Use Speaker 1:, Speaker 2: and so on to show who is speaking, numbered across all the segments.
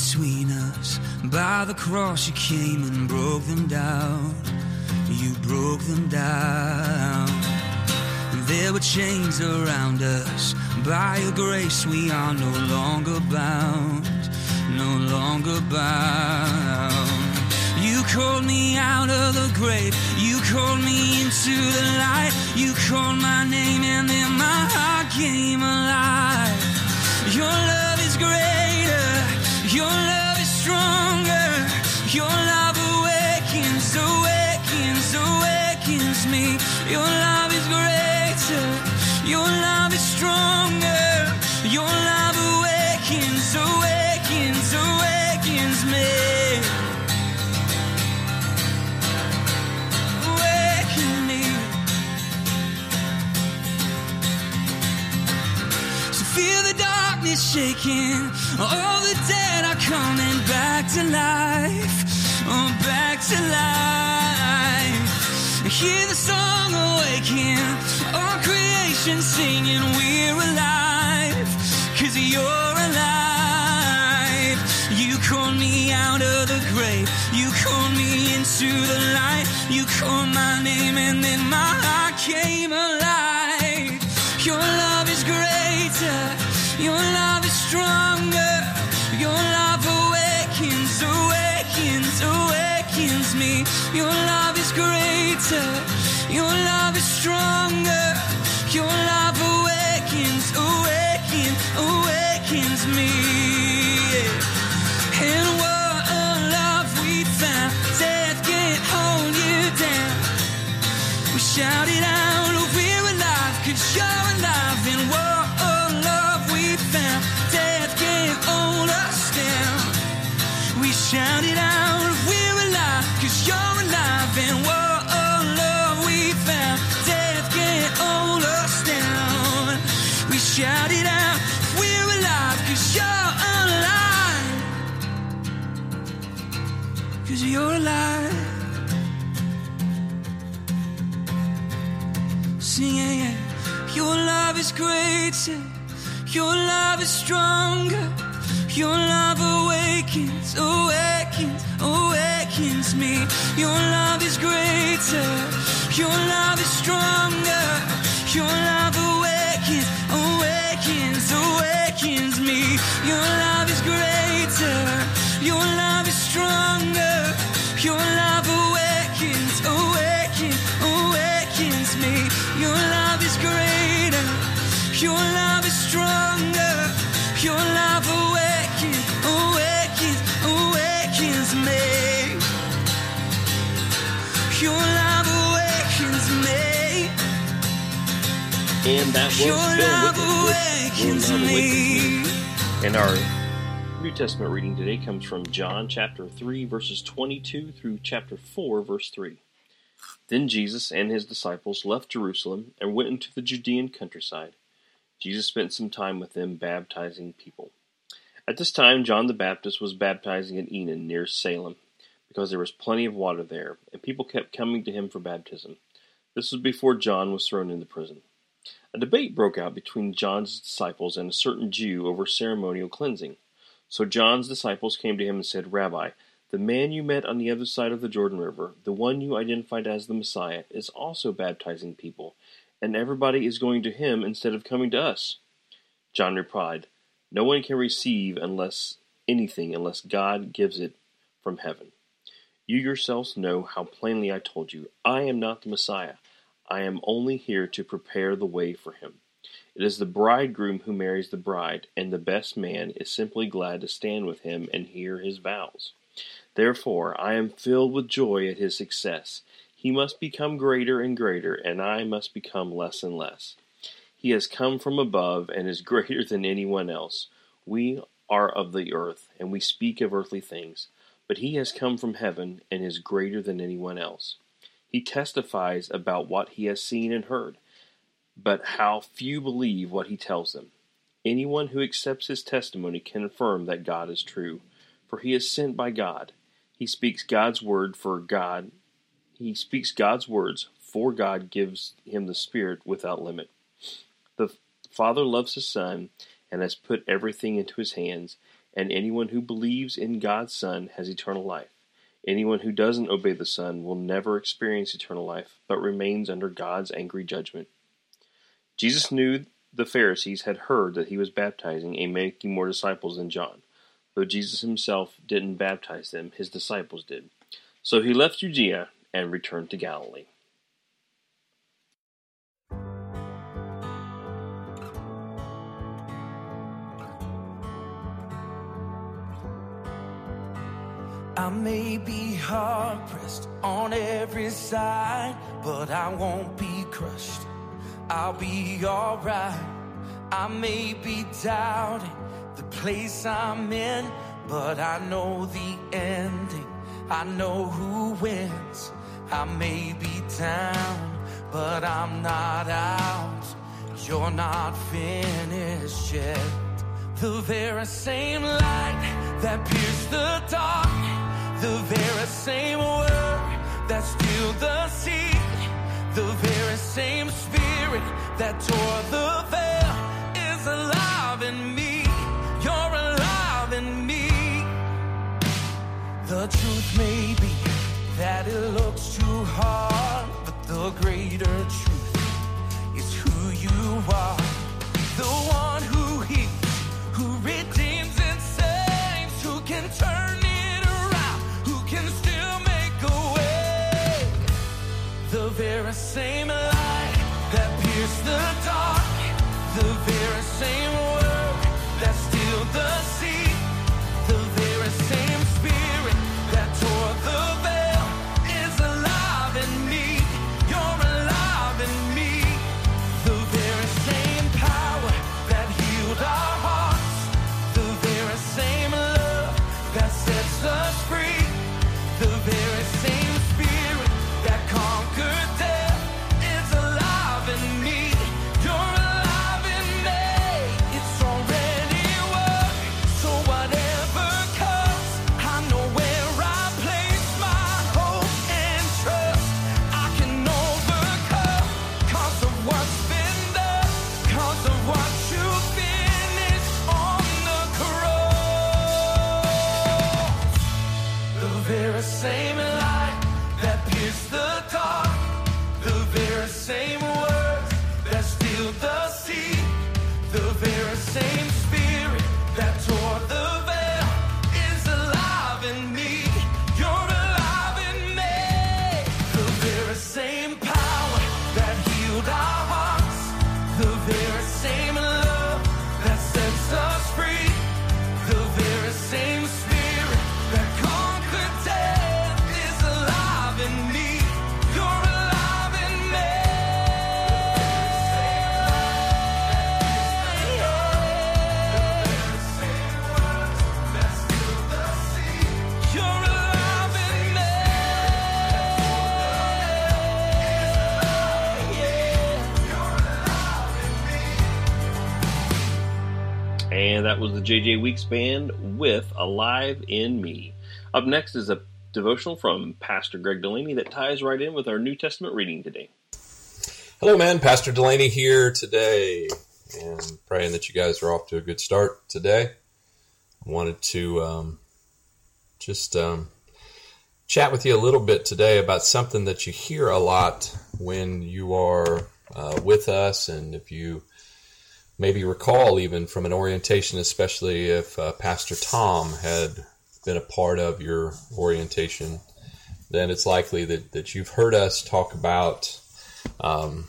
Speaker 1: between us. By the cross, you came and broke them down. You broke them down. There were chains around us. By your grace, we are no longer bound. No longer bound. You called me out of the grave. You called me into the light. You called my name, and then my heart came alive. Your love is greater. Your love is stronger. Your love awakens, awakens, awakens me. Your love shaking. All the dead are coming back to life. Oh, back to life. Hear the song awaken. All creation singing, we're alive. Cause you're alive. You called me out of the grave. You called me into the light. You called my name and then my heart came alive. Your love is greater. Your love is stronger. Your love awakens, awakens, awakens me. Your love is greater. Your love is stronger. Is greater. Your love is stronger. Your love awakens, awakens, awakens me. Your love is greater. Your love is stronger. Your love awakens, awakens, awakens me. Your love is greater. Your
Speaker 2: And that was
Speaker 1: Your
Speaker 2: Bill
Speaker 1: love
Speaker 2: with Your
Speaker 1: awakens
Speaker 2: Love
Speaker 1: Me.
Speaker 2: And our New Testament reading today comes from John chapter 3, verses 22 through chapter 4, verse 3. Then Jesus and his disciples left Jerusalem and went into the Judean countryside. Jesus spent some time with them, baptizing people. At this time, John the Baptist was baptizing at Enon near Salem, because there was plenty of water there, and people kept coming to him for baptism. This was before John was thrown into prison. A debate broke out between John's disciples and a certain Jew over ceremonial cleansing. So John's disciples came to him and said, Rabbi, the man you met on the other side of the Jordan River, the one you identified as the Messiah, is also baptizing people, and everybody is going to him instead of coming to us. John replied, No one can receive unless anything unless God gives it from heaven. You yourselves know how plainly I told you, I am not the Messiah. I am only here to prepare the way for him. It is the bridegroom who marries the bride, and the best man is simply glad to stand with him and hear his vows. Therefore, I am filled with joy at his success. He must become greater and greater, and I must become less and less. He has come from above and is greater than anyone else. We are of the earth, and we speak of earthly things, but he has come from heaven and is greater than anyone else. He testifies about what he has seen and heard, but how few believe what he tells them. Anyone who accepts his testimony can affirm that God is true, for he is sent by God. He speaks God's word for God. He speaks God's words, for God gives him the Spirit without limit. The Father loves his Son and has put everything into his hands, and anyone who believes in God's Son has eternal life. Anyone who doesn't obey the Son will never experience eternal life, but remains under God's angry judgment. Jesus knew the Pharisees had heard that he was baptizing and making more disciples than John. Though Jesus himself didn't baptize them, his disciples did. So he left Judea and returned to Galilee.
Speaker 1: I may be hard pressed on every side, but I won't be crushed. I'll be alright. I may be doubting the place I'm in, but I know the ending. I know who wins. I may be down, but I'm not out. You're not finished yet. The very same light that pierced the dark, the very same word that stilled the sea, the very same spirit that tore the veil is alive in me. You're alive in me. The truth may be that it looks too hard, but the greater truth is who you are. The one who same
Speaker 2: that was the JJ Weeks Band with Alive in Me. Up next is a devotional from Pastor Greg Delaney that ties right in with our New Testament reading today.
Speaker 3: Hello, man. Pastor Delaney here today, and praying that you guys are off to a good start today. I wanted to um, just um, chat with you a little bit today about something that you hear a lot when you are uh, with us, and if you maybe recall even from an orientation, especially if uh, Pastor Tom had been a part of your orientation, then it's likely that, that you've heard us talk about um,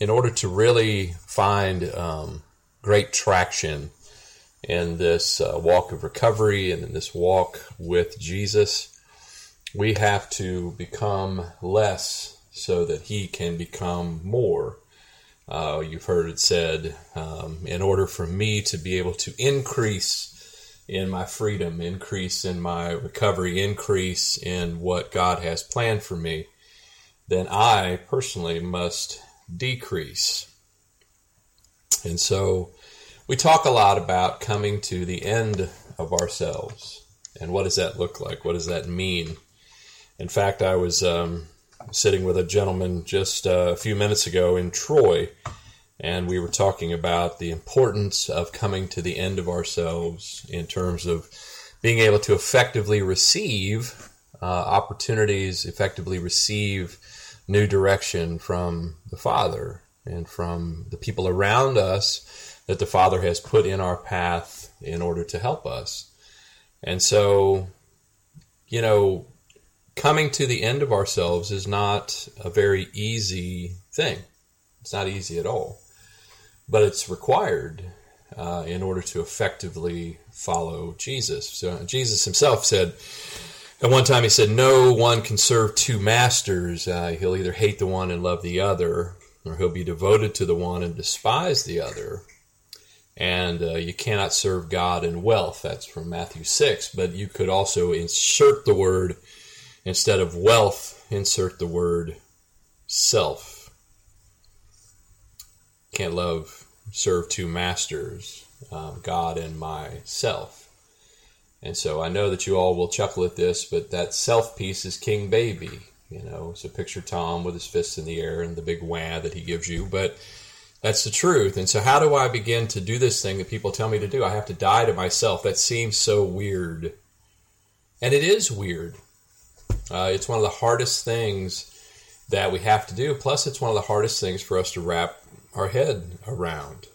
Speaker 3: in order to really find um, great traction in this uh, walk of recovery and in this walk with Jesus, we have to become less so that He can become more. Uh, you've heard it said, um, in order for me to be able to increase in my freedom, increase in my recovery, increase in what God has planned for me, then I personally must decrease. And so we talk a lot about coming to the end of ourselves. And what does that look like? What does that mean? In fact, I was um, sitting with a gentleman just uh, a few minutes ago in Troy, and we were talking about the importance of coming to the end of ourselves in terms of being able to effectively receive uh, opportunities, effectively receive new direction from the Father and from the people around us that the Father has put in our path in order to help us. And so, you know, coming to the end of ourselves is not a very easy thing. It's not easy at all but it's required uh, in order to effectively follow Jesus. So Jesus himself said, at one time, he said, No one can serve two masters. Uh, he'll either hate the one and love the other, or he'll be devoted to the one and despise the other. And uh, you cannot serve God and wealth. That's from Matthew 6. But you could also insert the word, instead of wealth, insert the word self can't love, serve two masters, um, God and myself. And so I know that you all will chuckle at this, but that self piece is King Baby. You know, so picture Tom with his fists in the air and the big wah that he gives you. But that's the truth. And so, how do I begin to do this thing that people tell me to do? I have to die to myself. That seems so weird. And it is weird. Uh, it's one of the hardest things that we have to do. Plus, it's one of the hardest things for us to wrap our head around.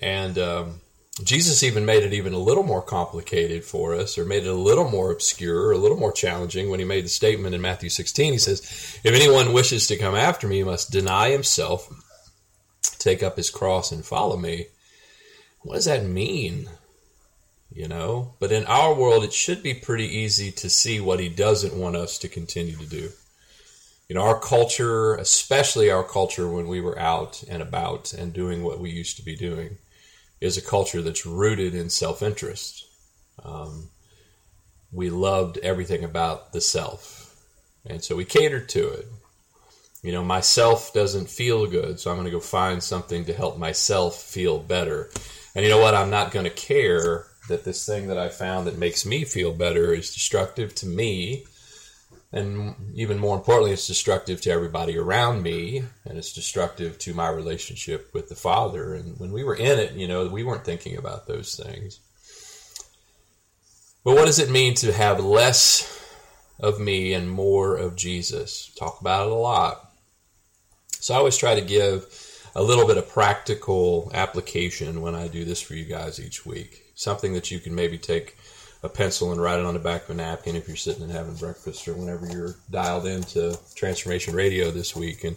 Speaker 3: And um, Jesus even made it even a little more complicated for us, or made it a little more obscure, a little more challenging when he made the statement in Matthew 16. He says, If anyone wishes to come after me, he must deny himself, take up his cross, and follow me. What does that mean? You know? But in our world, it should be pretty easy to see what he doesn't want us to continue to do you know, our culture, especially our culture when we were out and about and doing what we used to be doing, is a culture that's rooted in self interest. Um, we loved everything about the self. And so we catered to it. You know, myself doesn't feel good, so I'm going to go find something to help myself feel better. And you know what? I'm not going to care that this thing that I found that makes me feel better is destructive to me and even more importantly, it's destructive to everybody around me, and it's destructive to my relationship with the Father. And when we were in it, you know, we weren't thinking about those things. But what does it mean to have less of me and more of Jesus? Talk about it a lot. So I always try to give a little bit of practical application when I do this for you guys each week. Something that you can maybe take a pencil and write it on the back of a napkin if you're sitting and having breakfast or whenever you're dialed into Transformation Radio this week. And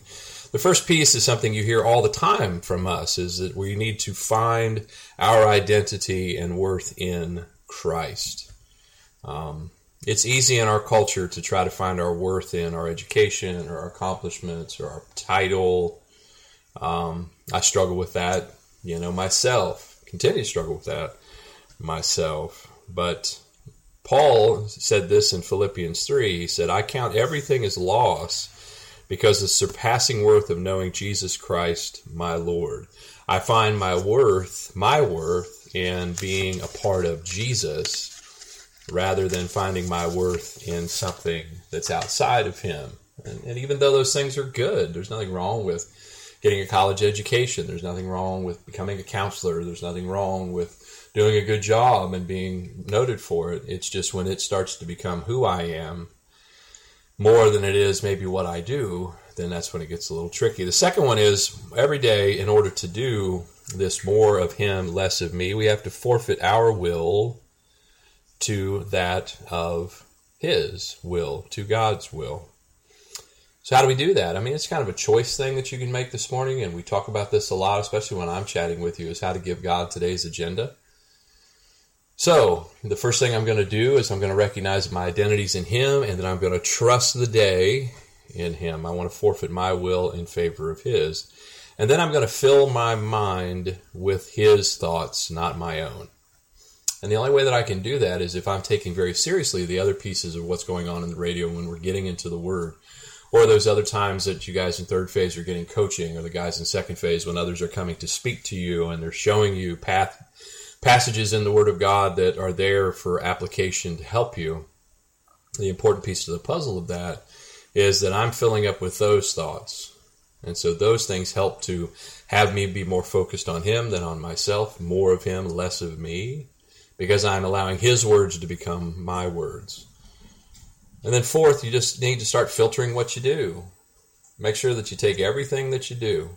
Speaker 3: the first piece is something you hear all the time from us is that we need to find our identity and worth in Christ. Um, it's easy in our culture to try to find our worth in our education or our accomplishments or our title. Um, I struggle with that, you know, myself. Continue to struggle with that myself. But Paul said this in Philippians 3. He said, I count everything as loss because the surpassing worth of knowing Jesus Christ, my Lord. I find my worth, my worth, in being a part of Jesus rather than finding my worth in something that's outside of Him. And, and even though those things are good, there's nothing wrong with getting a college education. There's nothing wrong with becoming a counselor. There's nothing wrong with doing a good job and being noted for it. It's just when it starts to become who I am more than it is maybe what I do, then that's when it gets a little tricky. The second one is every day, in order to do this more of Him, less of me, we have to forfeit our will to that of His will, to God's will. So, how do we do that? I mean, it's kind of a choice thing that you can make this morning, and we talk about this a lot, especially when I'm chatting with you, is how to give God today's agenda. So, the first thing I'm going to do is I'm going to recognize my identities in Him, and then I'm going to trust the day in Him. I want to forfeit my will in favor of His. And then I'm going to fill my mind with His thoughts, not my own. And the only way that I can do that is if I'm taking very seriously the other pieces of what's going on in the radio when we're getting into the Word. Or those other times that you guys in third phase are getting coaching, or the guys in second phase when others are coming to speak to you and they're showing you path passages in the Word of God that are there for application to help you. The important piece of the puzzle of that is that I'm filling up with those thoughts. And so those things help to have me be more focused on Him than on myself, more of Him, less of me, because I'm allowing His words to become my words. And then, fourth, you just need to start filtering what you do. Make sure that you take everything that you do,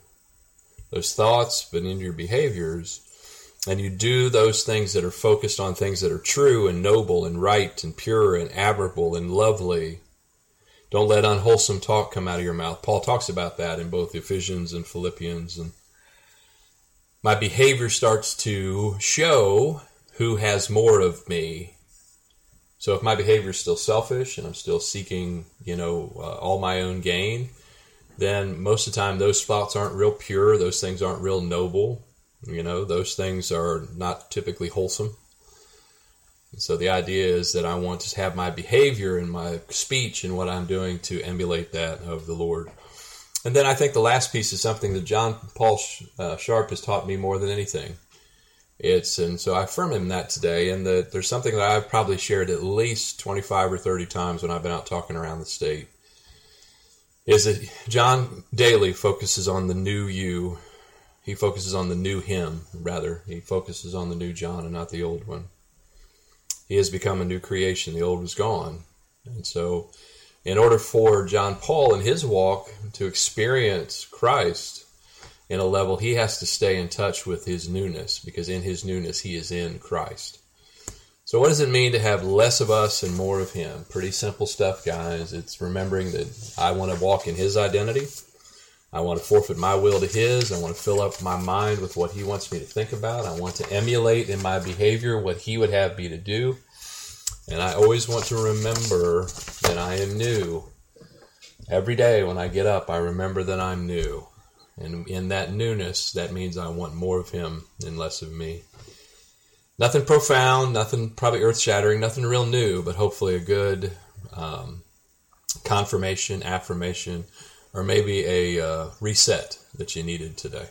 Speaker 3: those thoughts, but into your behaviors, and you do those things that are focused on things that are true and noble and right and pure and admirable and lovely. Don't let unwholesome talk come out of your mouth. Paul talks about that in both Ephesians and Philippians. And my behavior starts to show who has more of me. So if my behavior is still selfish and I'm still seeking, you know, uh, all my own gain, then most of the time those thoughts aren't real pure. Those things aren't real noble. You know, those things are not typically wholesome. And so the idea is that I want to have my behavior and my speech and what I'm doing to emulate that of the Lord. And then I think the last piece is something that John Paul uh, Sharp has taught me more than anything. It's and so I affirm him that today, and that there's something that I've probably shared at least 25 or 30 times when I've been out talking around the state. Is that John Daly focuses on the new you he focuses on the new him, rather. He focuses on the new John and not the old one. He has become a new creation. The old was gone. And so, in order for John Paul in his walk to experience Christ in a level, he has to stay in touch with his newness because in his newness, he is in Christ. So, what does it mean to have less of us and more of him? Pretty simple stuff, guys. It's remembering that I want to walk in his identity. I want to forfeit my will to His. I want to fill up my mind with what He wants me to think about. I want to emulate in my behavior what He would have me to do. And I always want to remember that I am new. Every day when I get up, I remember that I'm new. And in that newness, that means I want more of Him and less of me. Nothing profound, nothing probably earth shattering, nothing real new, but hopefully a good um, confirmation, affirmation or maybe a uh, reset that you needed today.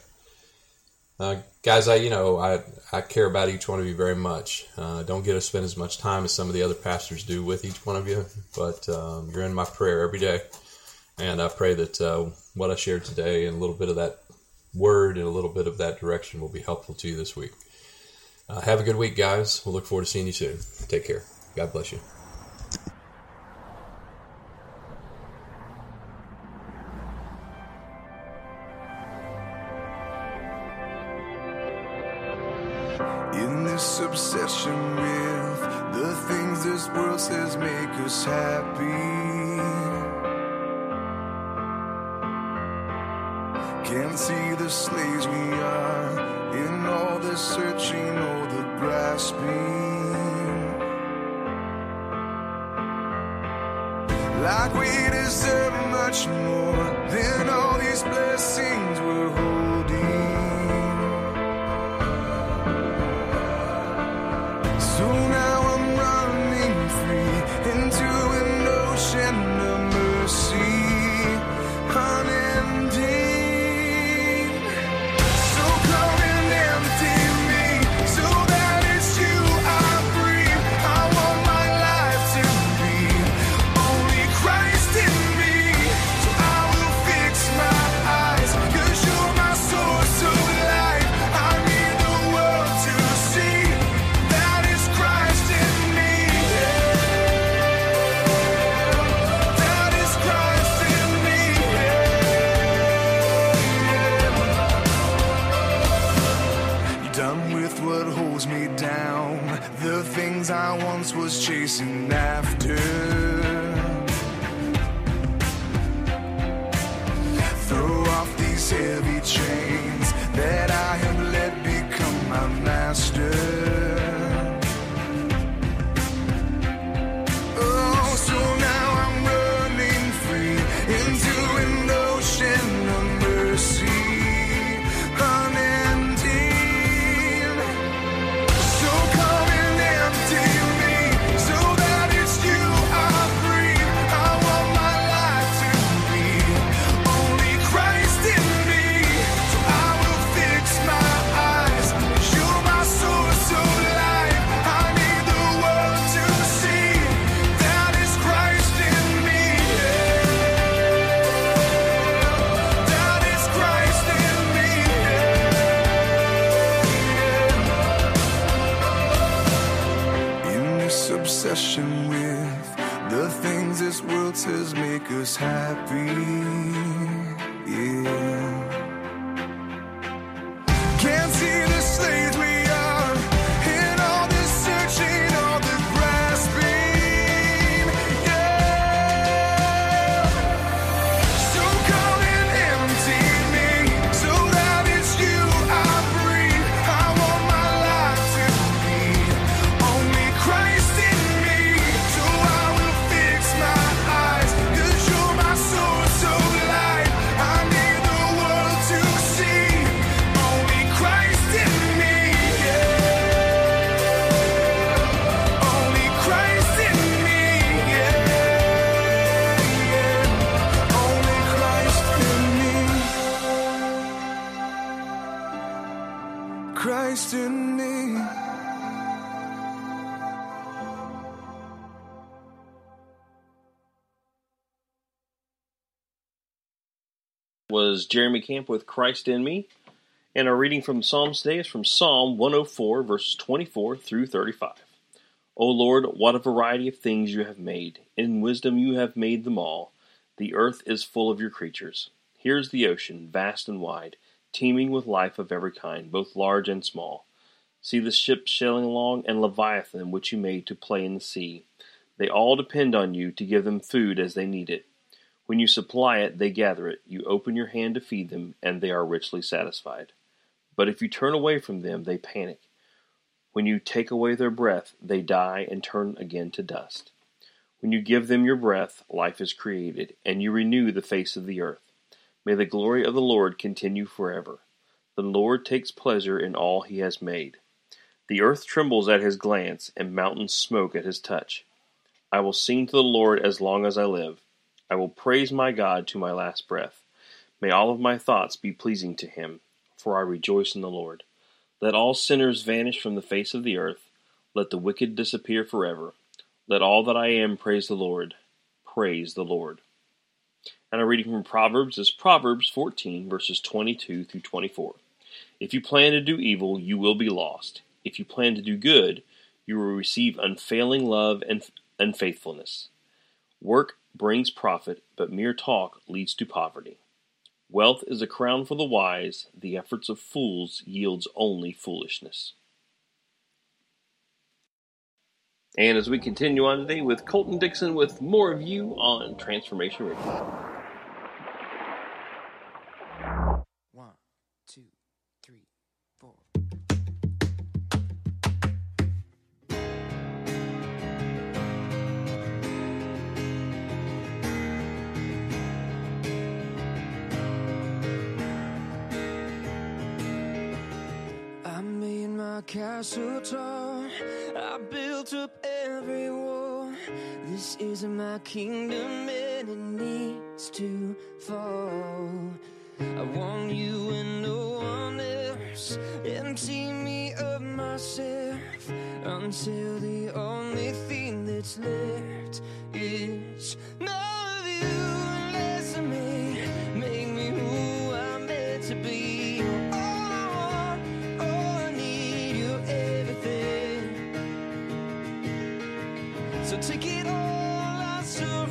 Speaker 3: Uh, guys, I you know I I care about each one of you very much. Uh, don't get to spend as much time as some of the other pastors do with each one of you, but um, you're in my prayer every day, and I pray that uh, what I shared today and a little bit of that word and a little bit of that direction will be helpful to you this week. Uh, have a good week, guys. We'll look forward to seeing you soon. Take care. God bless you.
Speaker 4: obsession with the things this world says make us happy. Can't see the slaves we are in all the searching, all the grasping. Like we deserve much more than all these blessings we're holding. Chasing after.
Speaker 2: Was Jeremy Camp with Christ in Me. And our reading from Psalms today is from Psalm 104, verses 24 through 35. O Lord, what a variety of things you have made. In wisdom you have made them all. The earth is full of your creatures. Here is the ocean, vast and wide, teeming with life of every kind, both large and small. See the ships sailing along, and Leviathan, which you made to play in the sea. They all depend on you to give them food as they need it. When you supply it, they gather it. You open your hand to feed them, and they are richly satisfied. But if you turn away from them, they panic. When you take away their breath, they die and turn again to dust. When you give them your breath, life is created, and you renew the face of the earth. May the glory of the Lord continue forever. The Lord takes pleasure in all he has made. The earth trembles at his glance, and mountains smoke at his touch. I will sing to the Lord as long as I live. I will praise my God to my last breath. May all of my thoughts be pleasing to him, for I rejoice in the Lord. Let all sinners vanish from the face of the earth. Let the wicked disappear forever. Let all that I am praise the Lord. Praise the Lord. And our reading from Proverbs is Proverbs 14, verses 22 through 24. If you plan to do evil, you will be lost. If you plan to do good, you will receive unfailing love and, and faithfulness. Work brings profit, but mere talk leads to poverty. Wealth is a crown for the wise, the efforts of fools yields only foolishness. And as we continue on today with Colton Dixon with more of you on Transformation Radio.
Speaker 1: My castle tall. I built up every wall. This is my kingdom and it needs to fall. I want you and no one else. Empty me of myself until the only thing that's left is more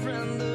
Speaker 1: surrender,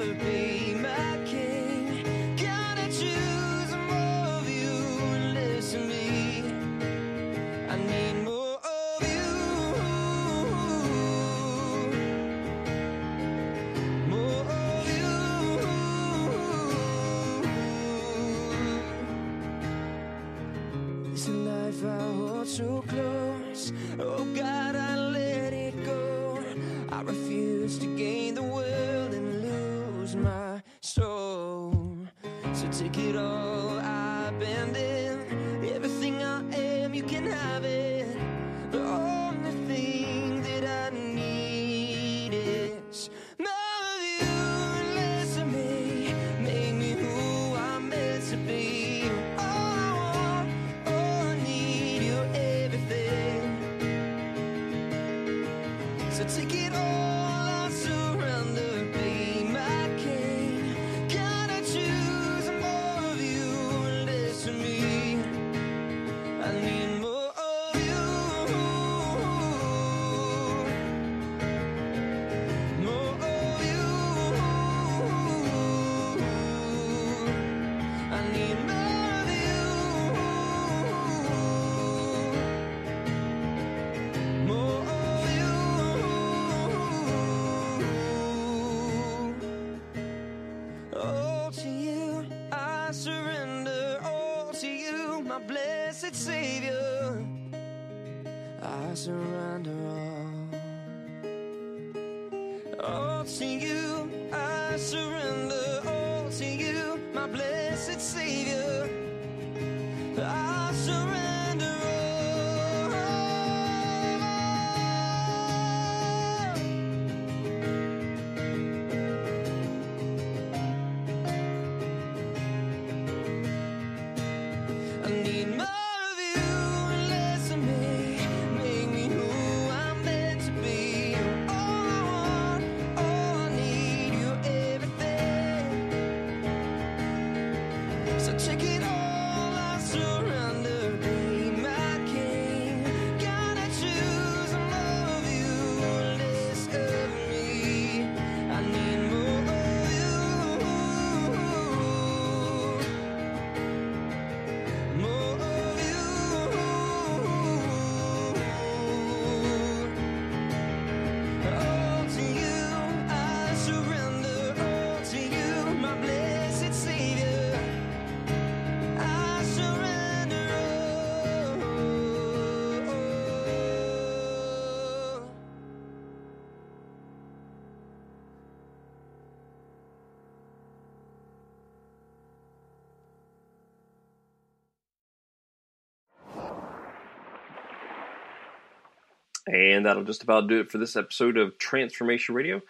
Speaker 1: And
Speaker 2: that'll just about do it for this episode of Transformation Radio.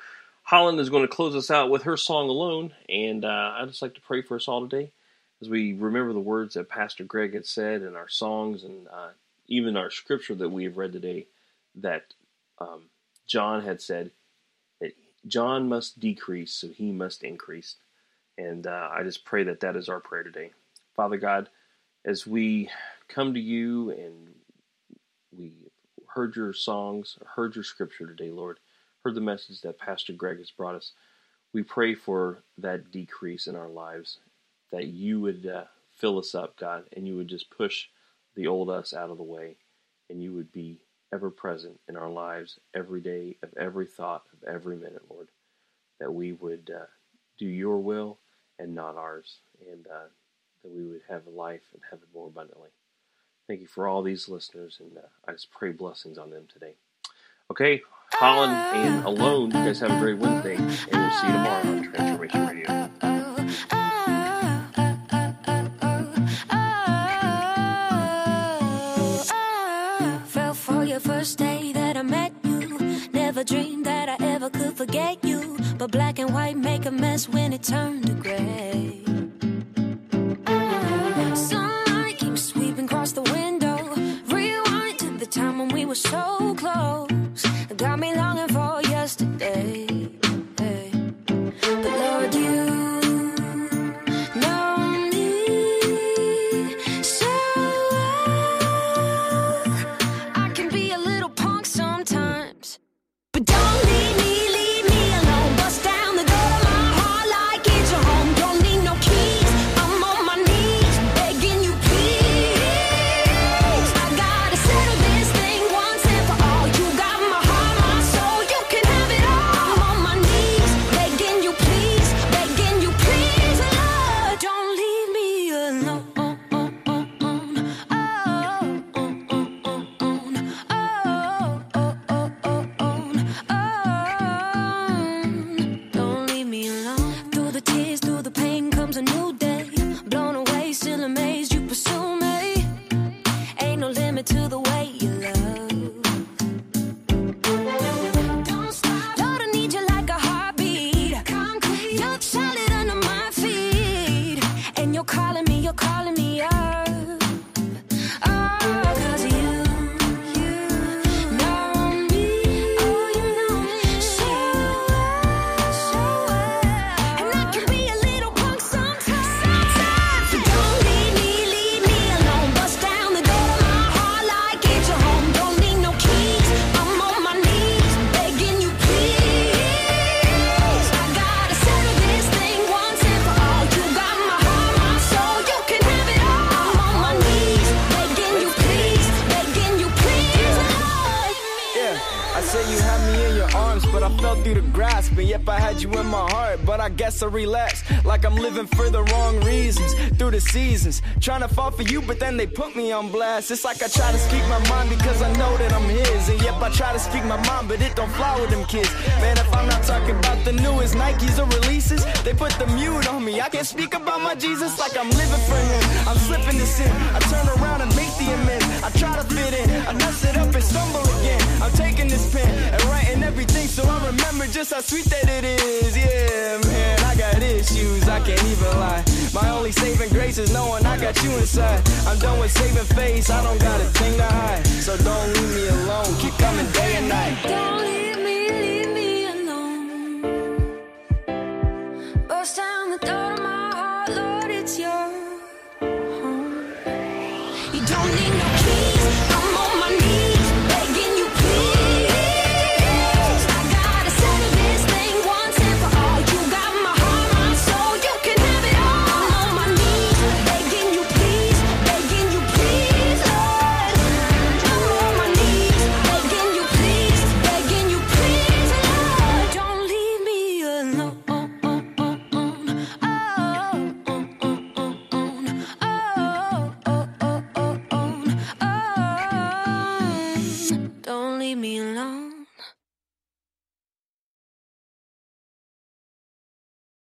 Speaker 2: Hollyn is going to close us out with her song Alone. And uh, I'd just like to pray for us all today as we remember the words that Pastor Greg had said in our songs and uh, even our scripture that we have read today that um, John had said that John must decrease so he must increase. And uh, I just pray that that is our prayer today. Father God, as we come to you and heard your songs, heard your scripture today, Lord, heard the message that Pastor Greg has brought us. We pray for that decrease in our lives, that you would uh, fill us up, God, and you would just push the old us out of the way, and you would be ever present in our lives every day, of every thought, of every minute, Lord, that we would uh, do your will and not ours, and uh, that we would have life and have it more abundantly. Thank you for all these listeners, and uh, I just pray blessings on them today. Okay, Hollyn and Alone, you guys have a great Wednesday, and we'll see you tomorrow on Transformation Radio.
Speaker 5: First day that I met you. Never dreamed that I ever could forget you. But black and white make a mess when it turned to gray. I like I'm
Speaker 6: living for the wrong reasons. Through the seasons, trying to fall for you, but then they put me on blast. It's like I try to speak my mind because I know that I'm his. And yep, I try to speak my mind, but it don't fly with them kids. Man, if I'm not talking about the newest Nikes or releases, they put the mute on me. I can't speak about my Jesus like I'm living for him. I'm slipping to sin. I turn around and make the amends. I try to fit in. I mess it up and stumble again. I'm taking this pen and writing everything so I remember just how sweet that it is. Yeah, man, I got issues. I can't even lie. My only saving grace is knowing I got you inside. I'm done with saving face. I don't got a thing to hide. So don't leave me alone. Keep coming day and night.